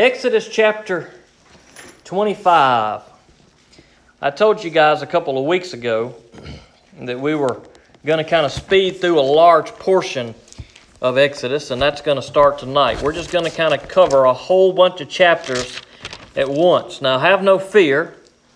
Exodus chapter 25. I told you guys a couple of weeks ago that we were going to kind of speed through a large portion of Exodus, and that's going to start tonight. We're just going to kind of cover a whole bunch of chapters at once. Now, have no fear.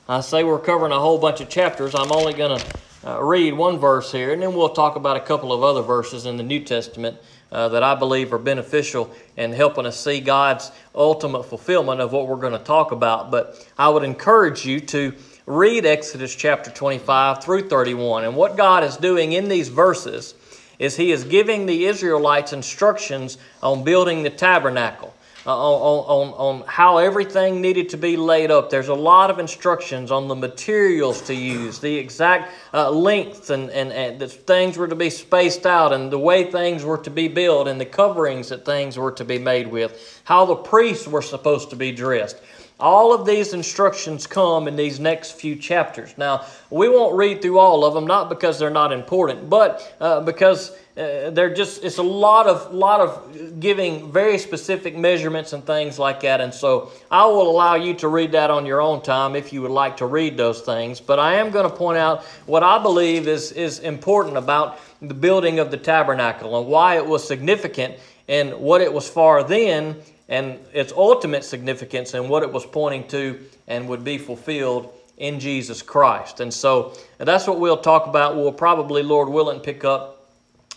I say we're covering a whole bunch of chapters. I'm only going to uh, read one verse here, and then we'll talk about a couple of other verses in the New Testament uh, that I believe are beneficial in helping us see God's ultimate fulfillment of what we're going to talk about. But I would encourage you to read Exodus chapter 25 through 31. And what God is doing in these verses is He is giving the Israelites instructions on building the tabernacle. Uh, on, on, on how everything needed to be laid up. There's a lot of instructions on the materials to use, the exact uh, length, and, and, and the things were to be spaced out, and the way things were to be built, and the coverings that things were to be made with, how the priests were supposed to be dressed. All of these instructions come in these next few chapters. Now, we won't read through all of them, not because they're not important, but uh, because uh, they're just it's a lot of lot of giving very specific measurements and things like that. And so i will allow you to read that on your own time if you would like to read those things. But i am going to point out what i believe is is important about the building of the tabernacle and why it was significant and what it was for then and its ultimate significance and what it was pointing to and would be fulfilled in jesus christ. And so that's what we'll talk about. We'll probably lord willing pick up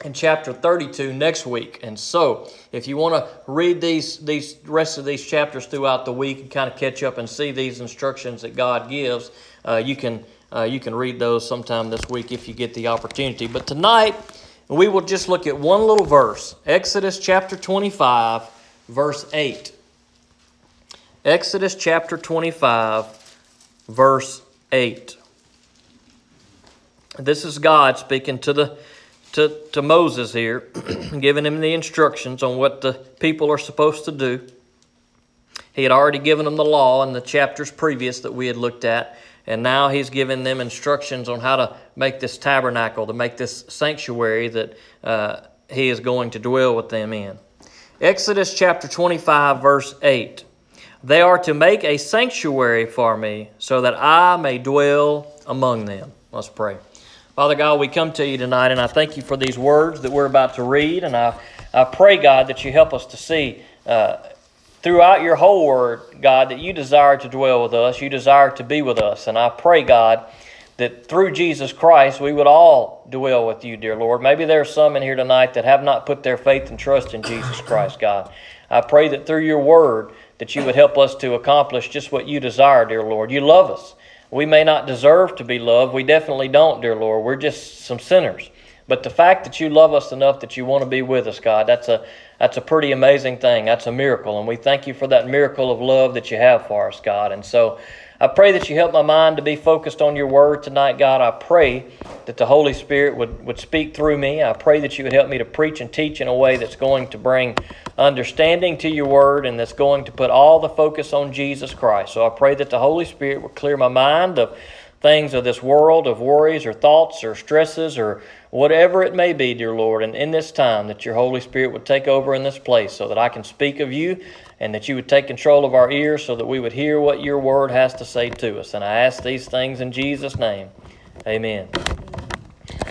in chapter 32 next week. And so, if you want to read these these rest of these chapters throughout the week and kind of catch up and see these instructions that God gives, uh, you can uh, you can read those sometime this week if you get the opportunity. But tonight we will just look at one little verse, Exodus chapter 25, verse 8. Exodus chapter 25, verse 8. This is God speaking to the to, to Moses here, giving him the instructions on what the people are supposed to do. He had already given them the law in the chapters previous that we had looked at, and now he's giving them instructions on how to make this tabernacle, to make this sanctuary that uh, he is going to dwell with them in. Exodus chapter 25, verse 8. They are to make a sanctuary for me so that I may dwell among them. Let's pray. Father God, we come to you tonight, and I thank you for these words that we're about to read. And I, I pray, God, that you help us to see uh, throughout your whole word, God, that you desire to dwell with us, you desire to be with us. And I pray, God, that through Jesus Christ we would all dwell with you, dear Lord. Maybe there are some in here tonight that have not put their faith and trust in Jesus Christ, God. I pray that through your word that you would help us to accomplish just what you desire, dear Lord. You love us. We may not deserve to be loved. We definitely don't, dear Lord. We're just some sinners. But the fact that you love us enough that you want to be with us, God, that's a that's a pretty amazing thing. That's a miracle. And we thank you for that miracle of love that you have for us, God. And so I pray that you help my mind to be focused on your word tonight, God. I pray that the Holy Spirit would, would speak through me. I pray that you would help me to preach and teach in a way that's going to bring understanding to your word and that's going to put all the focus on Jesus Christ. So I pray that the Holy Spirit would clear my mind of things of this world, of worries or thoughts or stresses or whatever it may be, dear Lord. And in this time, that your Holy Spirit would take over in this place so that I can speak of you and that you would take control of our ears so that we would hear what your word has to say to us. And I ask these things in Jesus' name. Amen.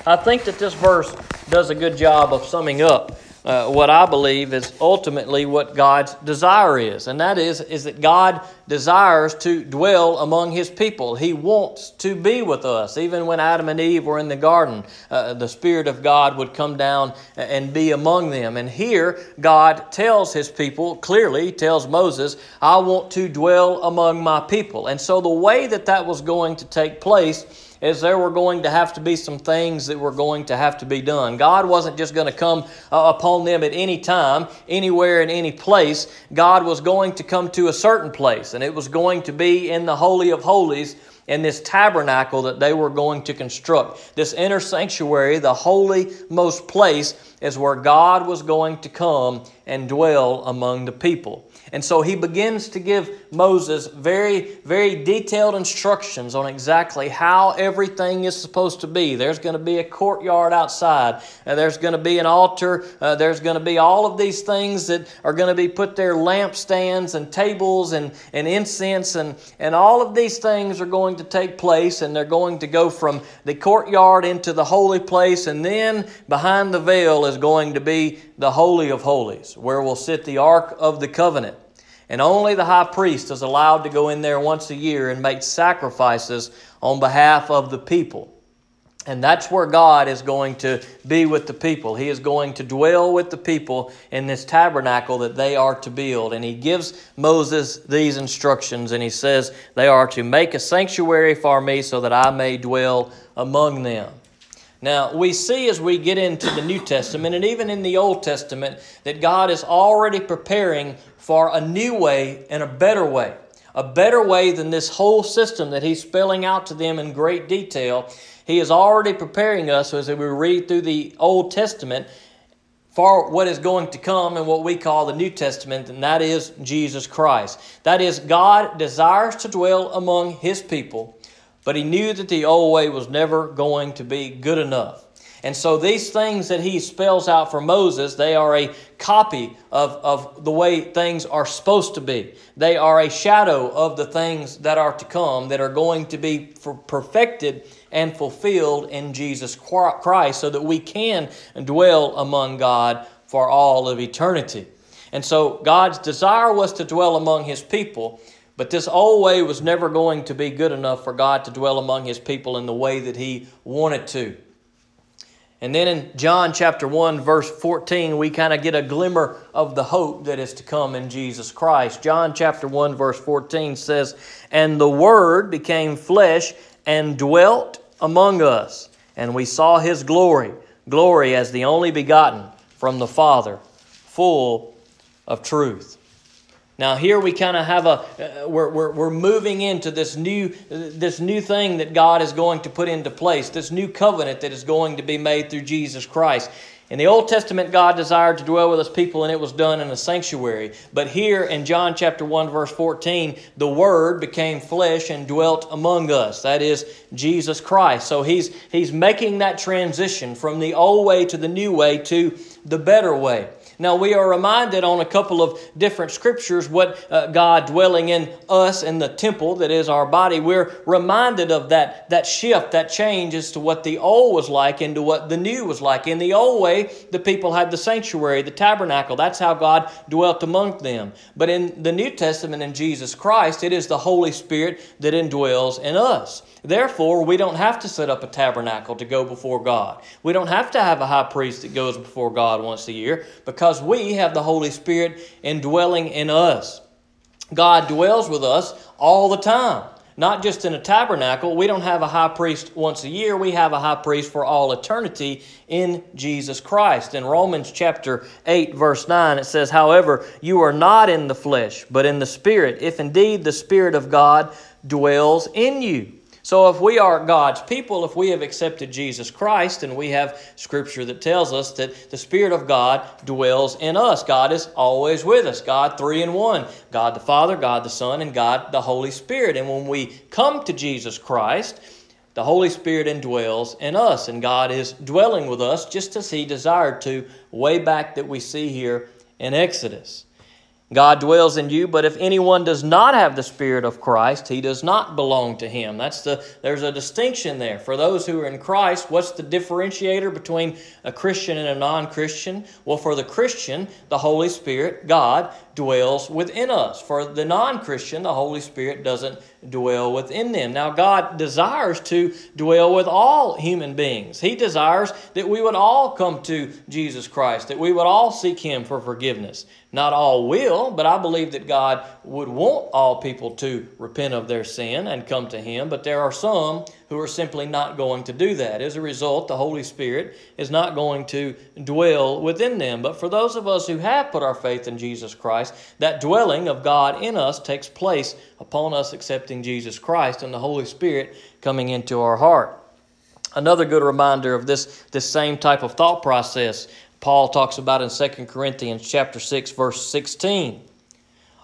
I think that this verse does a good job of summing up uh, what I believe is ultimately what God's desire is, and that is is that God desires to dwell among His people. He wants to be with us. Even when Adam and Eve were in the garden, uh, the Spirit of God would come down and be among them. And here, God tells His people clearly, tells Moses, "I want to dwell among my people." And so the way that that was going to take place is there were going to have to be some things that were going to have to be done. God wasn't just going to come uh, upon them at any time, anywhere, in any place. God was going to come to a certain place, and it was going to be in the Holy of Holies in this tabernacle that they were going to construct. This inner sanctuary, the holy most place, is where God was going to come and dwell among the people. And so he begins to give Moses very, very detailed instructions on exactly how everything is supposed to be. There's going to be a courtyard outside, uh, there's going to be an altar, uh, there's going to be all of these things that are going to be put there lampstands and tables and, and incense, and, and all of these things are going to take place, and they're going to go from the courtyard into the holy place, and then behind the veil is going to be the Holy of Holies, where will sit the Ark of the Covenant. And only the high priest is allowed to go in there once a year and make sacrifices on behalf of the people. And that's where God is going to be with the people. He is going to dwell with the people in this tabernacle that they are to build. And He gives Moses these instructions, and He says, They are to make a sanctuary for me so that I may dwell among them. Now, we see as we get into the New Testament and even in the Old Testament that God is already preparing for a new way and a better way. A better way than this whole system that He's spelling out to them in great detail. He is already preparing us as we read through the Old Testament for what is going to come and what we call the New Testament, and that is Jesus Christ. That is, God desires to dwell among His people but he knew that the old way was never going to be good enough. And so these things that he spells out for Moses, they are a copy of, of the way things are supposed to be. They are a shadow of the things that are to come, that are going to be perfected and fulfilled in Jesus Christ, so that we can dwell among God for all of eternity. And so God's desire was to dwell among his people, but this old way was never going to be good enough for God to dwell among his people in the way that he wanted to. And then in John chapter 1, verse 14, we kind of get a glimmer of the hope that is to come in Jesus Christ. John chapter 1, verse 14 says, And the Word became flesh and dwelt among us, and we saw his glory, glory as the only begotten from the Father, full of truth. Now here we kind of have a uh, we're, we're, we're moving into this new this new thing that God is going to put into place, this new covenant that is going to be made through Jesus Christ. In the Old Testament, God desired to dwell with his people, and it was done in a sanctuary. But here in John chapter 1, verse 14, the Word became flesh and dwelt among us. That is Jesus Christ. So he's, he's making that transition from the old way to the new way to the better way. Now, we are reminded on a couple of different scriptures what uh, God dwelling in us in the temple that is our body, we're reminded of that, that shift, that change as to what the old was like into what the new was like. In the old way, the people had the sanctuary, the tabernacle. That's how God dwelt among them. But in the New Testament, in Jesus Christ, it is the Holy Spirit that indwells in us. Therefore, we don't have to set up a tabernacle to go before God. We don't have to have a high priest that goes before God once a year because we have the Holy Spirit indwelling in us. God dwells with us all the time, not just in a tabernacle. We don't have a high priest once a year, we have a high priest for all eternity in Jesus Christ. In Romans chapter 8, verse 9, it says, However, you are not in the flesh, but in the Spirit, if indeed the Spirit of God dwells in you. So, if we are God's people, if we have accepted Jesus Christ, and we have scripture that tells us that the Spirit of God dwells in us, God is always with us. God, three in one God the Father, God the Son, and God the Holy Spirit. And when we come to Jesus Christ, the Holy Spirit indwells in us, and God is dwelling with us just as He desired to way back that we see here in Exodus. God dwells in you, but if anyone does not have the Spirit of Christ, he does not belong to him. That's the there's a distinction there. For those who are in Christ, what's the differentiator between a Christian and a non-Christian? Well, for the Christian, the Holy Spirit, God, dwells within us. For the non Christian, the Holy Spirit doesn't dwell within them. Now, God desires to dwell with all human beings. He desires that we would all come to Jesus Christ, that we would all seek Him for forgiveness. Not all will, but I believe that God would want all people to repent of their sin and come to Him, but there are some who are simply not going to do that. As a result, the Holy Spirit is not going to dwell within them. But for those of us who have put our faith in Jesus Christ, that dwelling of God in us takes place upon us accepting Jesus Christ and the Holy Spirit coming into our heart. Another good reminder of this, this same type of thought process, Paul talks about in 2 Corinthians chapter 6, verse 16.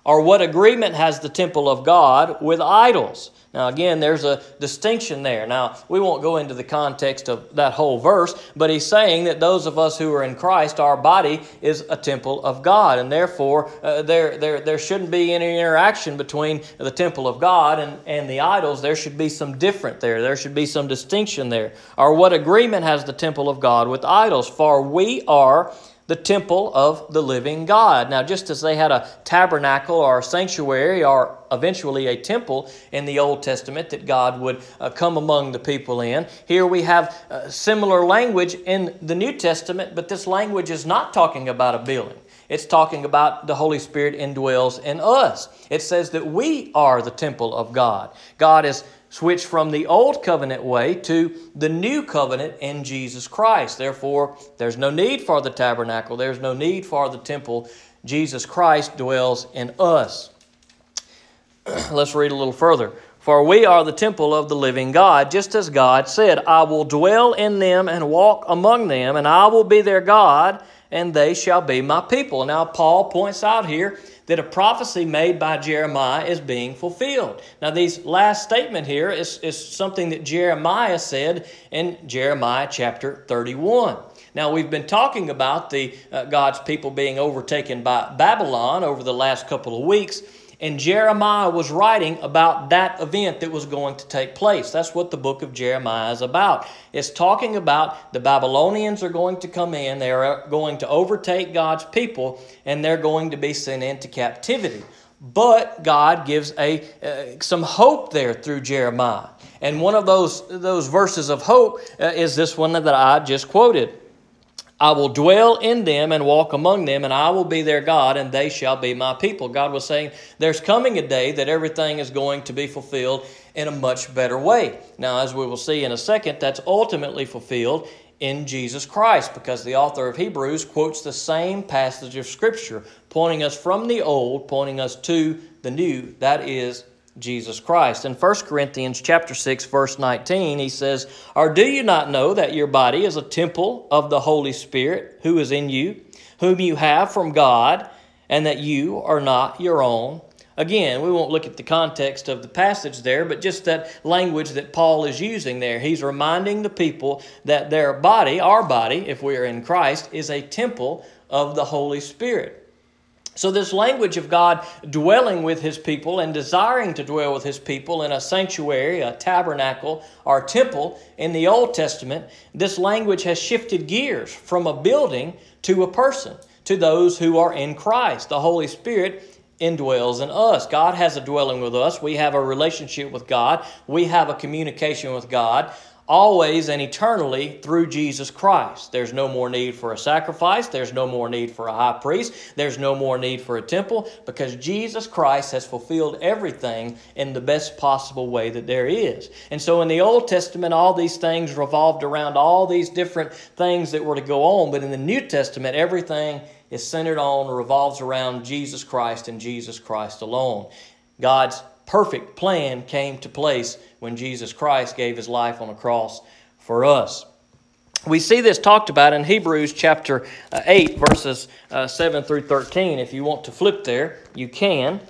Or what agreement has the temple of God with idols? Now, again, there's a distinction there. Now, we won't go into the context of that whole verse, but he's saying that those of us who are in Christ, our body is a temple of God, and therefore uh, there, there, there shouldn't be any interaction between the temple of God and, and the idols. There should be some different there. There should be some distinction there. Or what agreement has the temple of God with idols? For we are the temple of the living God. Now, just as they had a tabernacle or a sanctuary or eventually a temple in the Old Testament that God would uh, come among the people in, here we have uh, similar language in the New Testament, but this language is not talking about a building. It's talking about the Holy Spirit indwells in us. It says that we are the temple of God. God is switch from the old covenant way to the new covenant in Jesus Christ. Therefore, there's no need for the tabernacle, there's no need for the temple. Jesus Christ dwells in us. Let's read a little further. For we are the temple of the living God, just as God said, I will dwell in them and walk among them, and I will be their God, and they shall be my people. Now, Paul points out here that a prophecy made by Jeremiah is being fulfilled. Now, these last statement here is, is something that Jeremiah said in Jeremiah chapter 31. Now, we've been talking about the uh, God's people being overtaken by Babylon over the last couple of weeks. And Jeremiah was writing about that event that was going to take place. That's what the book of Jeremiah is about. It's talking about the Babylonians are going to come in, they are going to overtake God's people, and they're going to be sent into captivity. But God gives a uh, some hope there through Jeremiah. And one of those, those verses of hope uh, is this one that I just quoted. I will dwell in them and walk among them, and I will be their God, and they shall be my people. God was saying there's coming a day that everything is going to be fulfilled in a much better way. Now, as we will see in a second, that's ultimately fulfilled in Jesus Christ because the author of Hebrews quotes the same passage of Scripture, pointing us from the old, pointing us to the new, that is Jesus Christ. In 1 Corinthians chapter 6 verse 19, he says, "Or do you not know that your body is a temple of the Holy Spirit who is in you, whom you have from God, and that you are not your own?" Again, we won't look at the context of the passage there, but just that language that Paul is using there. He's reminding the people that their body, our body, if we are in Christ, is a temple of the Holy Spirit. So, this language of God dwelling with His people and desiring to dwell with His people in a sanctuary, a tabernacle, or temple in the Old Testament, this language has shifted gears from a building to a person, to those who are in Christ. The Holy Spirit indwells in us. God has a dwelling with us. We have a relationship with God, we have a communication with God always and eternally through Jesus Christ. There's no more need for a sacrifice. There's no more need for a high priest. There's no more need for a temple because Jesus Christ has fulfilled everything in the best possible way that there is. And so in the Old Testament, all these things revolved around all these different things that were to go on. But in the New Testament, everything is centered on, revolves around Jesus Christ and Jesus Christ alone. God's perfect plan came to place when Jesus Christ gave his life on the cross for us. We see this talked about in Hebrews chapter uh, 8, verses uh, 7 through 13. If you want to flip there, you can.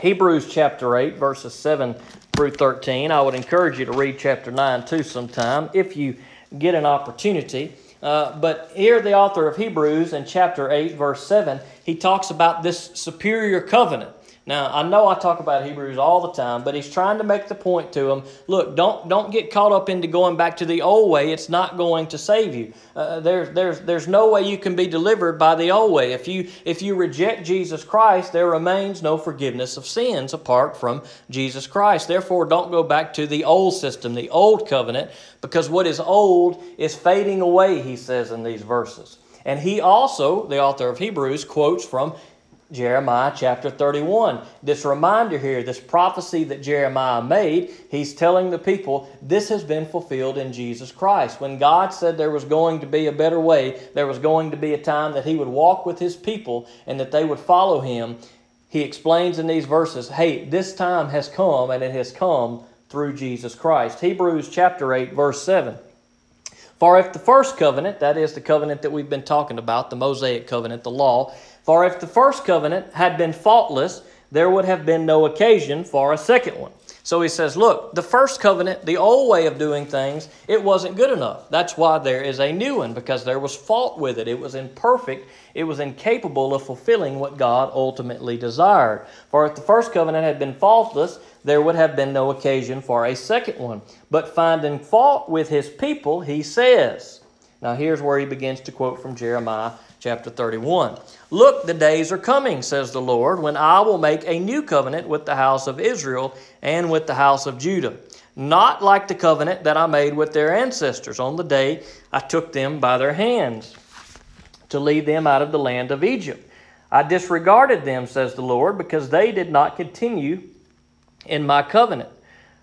Hebrews chapter 8, verses 7 through 13. I would encourage you to read chapter 9 too sometime if you get an opportunity. Uh, but here, the author of Hebrews in chapter 8, verse 7, he talks about this superior covenant. Now, I know I talk about Hebrews all the time, but he's trying to make the point to them look, don't, don't get caught up into going back to the old way. It's not going to save you. Uh, there's, there's, there's no way you can be delivered by the old way. If you, if you reject Jesus Christ, there remains no forgiveness of sins apart from Jesus Christ. Therefore, don't go back to the old system, the old covenant, because what is old is fading away, he says in these verses. And he also, the author of Hebrews, quotes from Jeremiah chapter 31. This reminder here, this prophecy that Jeremiah made, he's telling the people this has been fulfilled in Jesus Christ. When God said there was going to be a better way, there was going to be a time that he would walk with his people and that they would follow him, he explains in these verses hey, this time has come and it has come through Jesus Christ. Hebrews chapter 8, verse 7. For if the first covenant, that is the covenant that we've been talking about, the Mosaic covenant, the law, For if the first covenant had been faultless, there would have been no occasion for a second one. So he says, look, the first covenant, the old way of doing things, it wasn't good enough. That's why there is a new one, because there was fault with it. It was imperfect. It was incapable of fulfilling what God ultimately desired. For if the first covenant had been faultless, there would have been no occasion for a second one. But finding fault with his people, he says, now here's where he begins to quote from Jeremiah chapter 31. Look, the days are coming, says the Lord, when I will make a new covenant with the house of Israel and with the house of Judah, not like the covenant that I made with their ancestors on the day I took them by their hands to lead them out of the land of Egypt. I disregarded them, says the Lord, because they did not continue in my covenant.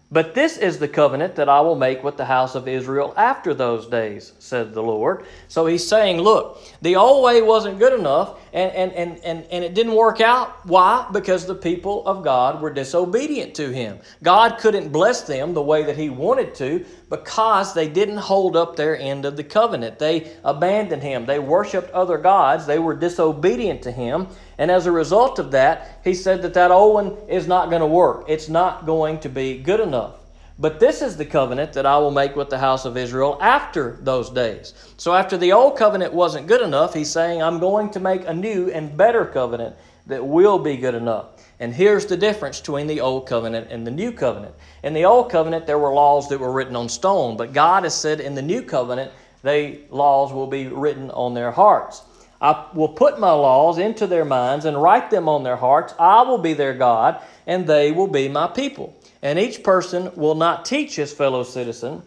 But this is the covenant that I will make with the house of Israel after those days, said the Lord. So he's saying, look, the old way wasn't good enough, and, and, and, and, and it didn't work out. Why? Because the people of God were disobedient to him. God couldn't bless them the way that he wanted to because they didn't hold up their end of the covenant. They abandoned him, they worshiped other gods, they were disobedient to him. And as a result of that, he said that that old one is not going to work. It's not going to be good enough. But this is the covenant that I will make with the house of Israel after those days. So after the old covenant wasn't good enough, he's saying, I'm going to make a new and better covenant that will be good enough. And here's the difference between the old covenant and the new covenant. In the old covenant, there were laws that were written on stone, but God has said in the new covenant, they laws will be written on their hearts. I will put my laws into their minds and write them on their hearts. I will be their God, and they will be my people. And each person will not teach his fellow citizen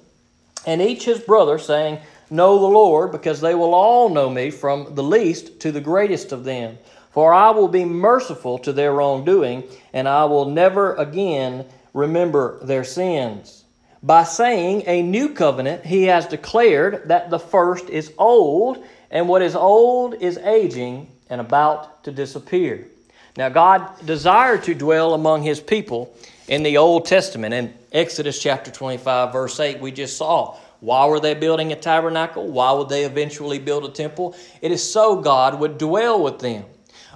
and each his brother, saying, Know the Lord, because they will all know me from the least to the greatest of them. For I will be merciful to their wrongdoing, and I will never again remember their sins. By saying a new covenant, he has declared that the first is old and what is old is aging and about to disappear. Now, God desired to dwell among His people in the Old Testament. In Exodus chapter 25, verse 8, we just saw. Why were they building a tabernacle? Why would they eventually build a temple? It is so God would dwell with them.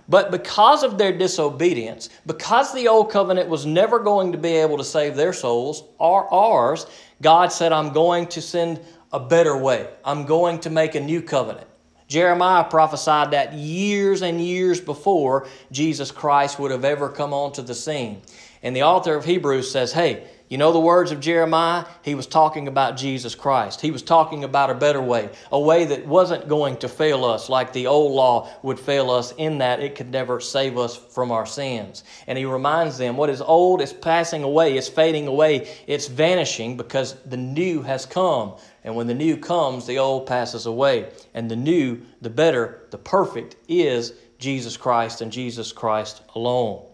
But because of their disobedience, because the old covenant was never going to be able to save their souls or ours, God said, I'm going to send a better way. I'm going to make a new covenant. Jeremiah prophesied that years and years before Jesus Christ would have ever come onto the scene. And the author of Hebrews says, hey, you know the words of Jeremiah? He was talking about Jesus Christ. He was talking about a better way, a way that wasn't going to fail us like the old law would fail us in that it could never save us from our sins. And he reminds them what is old is passing away, it's fading away, it's vanishing because the new has come. And when the new comes, the old passes away. And the new, the better, the perfect is Jesus Christ and Jesus Christ alone.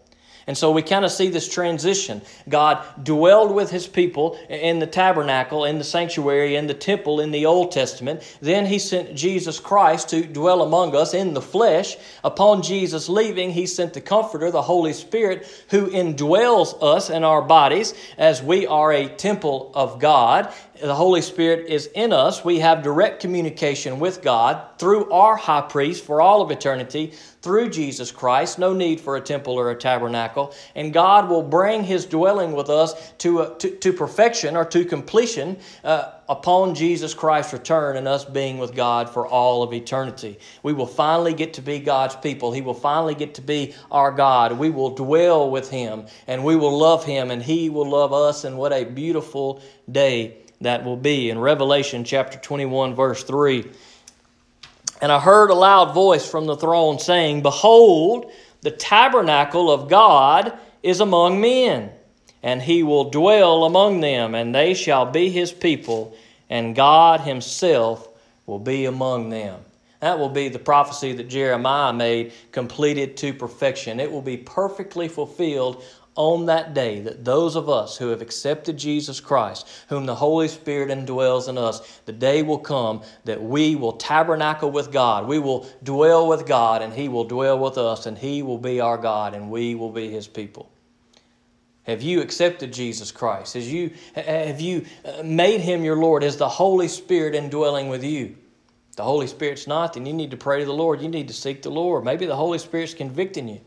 And so we kind of see this transition. God dwelled with his people in the tabernacle, in the sanctuary, in the temple in the Old Testament. Then he sent Jesus Christ to dwell among us in the flesh. Upon Jesus leaving, he sent the Comforter, the Holy Spirit, who indwells us in our bodies as we are a temple of God the Holy Spirit is in us, we have direct communication with God through our high priest for all of eternity, through Jesus Christ. No need for a temple or a tabernacle. And God will bring His dwelling with us to, uh, to, to, perfection or to completion uh, upon Jesus Christ's return and us being with God for all of eternity. We will finally get to be God's people. He will finally get to be our God. We will dwell with Him and we will love Him and He will love us. And what a beautiful day that will be. In Revelation chapter 21, verse 3, and I heard a loud voice from the throne saying, Behold, the tabernacle of God is among men, and he will dwell among them, and they shall be his people, and God himself will be among them. That will be the prophecy that Jeremiah made completed to perfection. It will be perfectly fulfilled on that day that those of us who have accepted Jesus Christ, whom the Holy Spirit indwells in us, the day will come that we will tabernacle with God. We will dwell with God, and He will dwell with us, and He will be our God, and we will be His people. Have you accepted Jesus Christ? Has you, have you uh, made Him your Lord? Is the Holy Spirit indwelling with you? the Holy Spirit's not, then you need to pray to the Lord. You need to seek the Lord. Maybe the Holy Spirit's convicting you.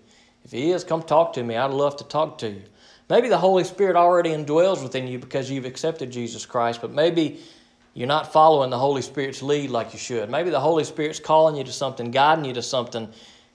If He is, come talk to me. I'd love to talk to you. Maybe the Holy Spirit already indwells within you because you've accepted Jesus Christ, but maybe you're not following the Holy Spirit's lead like you should. Maybe the Holy Spirit's calling you to something, guiding you to something,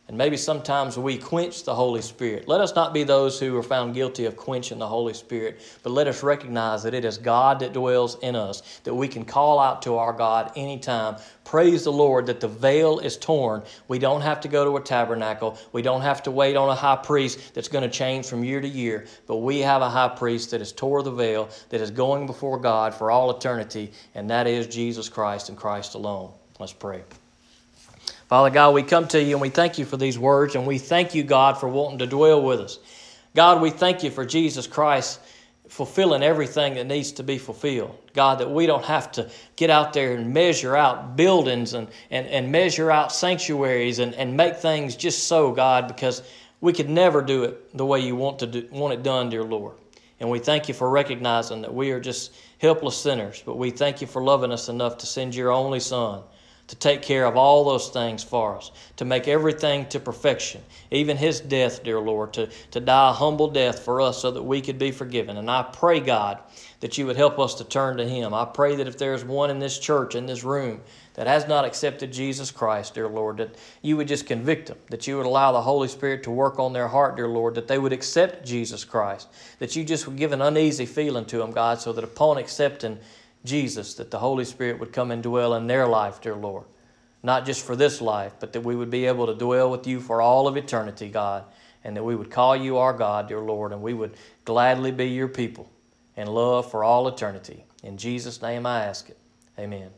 and maybe sometimes we quench the Holy Spirit. Let us not be those who are found guilty of quenching the Holy Spirit, but let us recognize that it is God that dwells in us, that we can call out to our God anytime. Praise the Lord that the veil is torn. We don't have to go to a tabernacle. We don't have to wait on a high priest that's going to change from year to year, but we have a high priest that has tore the veil, that is going before God for all eternity, and that is Jesus Christ and Christ alone. Let's pray. Father God, we come to you and we thank you for these words, and we thank you, God, for wanting to dwell with us. God, we thank you for Jesus Christ fulfilling everything that needs to be fulfilled. God, that we don't have to get out there and measure out buildings and, and, and measure out sanctuaries and, and make things just so, God, because we could never do it the way you want, to do, want it done, dear Lord. And we thank you for recognizing that we are just helpless sinners, but we thank you for loving us enough to send your only Son to take care of all those things for us, to make everything to perfection, even His death, dear Lord, to, to die a humble death for us so that we could be forgiven. And I pray, God, that you would help us to turn to Him. I pray that if there's one in this church, in this room, that has not accepted Jesus Christ, dear Lord, that you would just convict them, that you would allow the Holy Spirit to work on their heart, dear Lord, that they would accept Jesus Christ, that you just would give an uneasy feeling to them, God, so that upon accepting Jesus, that the Holy Spirit would come and dwell in their life, dear Lord. Not just for this life, but that we would be able to dwell with you for all of eternity, God, and that we would call you our God, dear Lord, and we would gladly be your people in love for all eternity. In Jesus' name I ask it. Amen.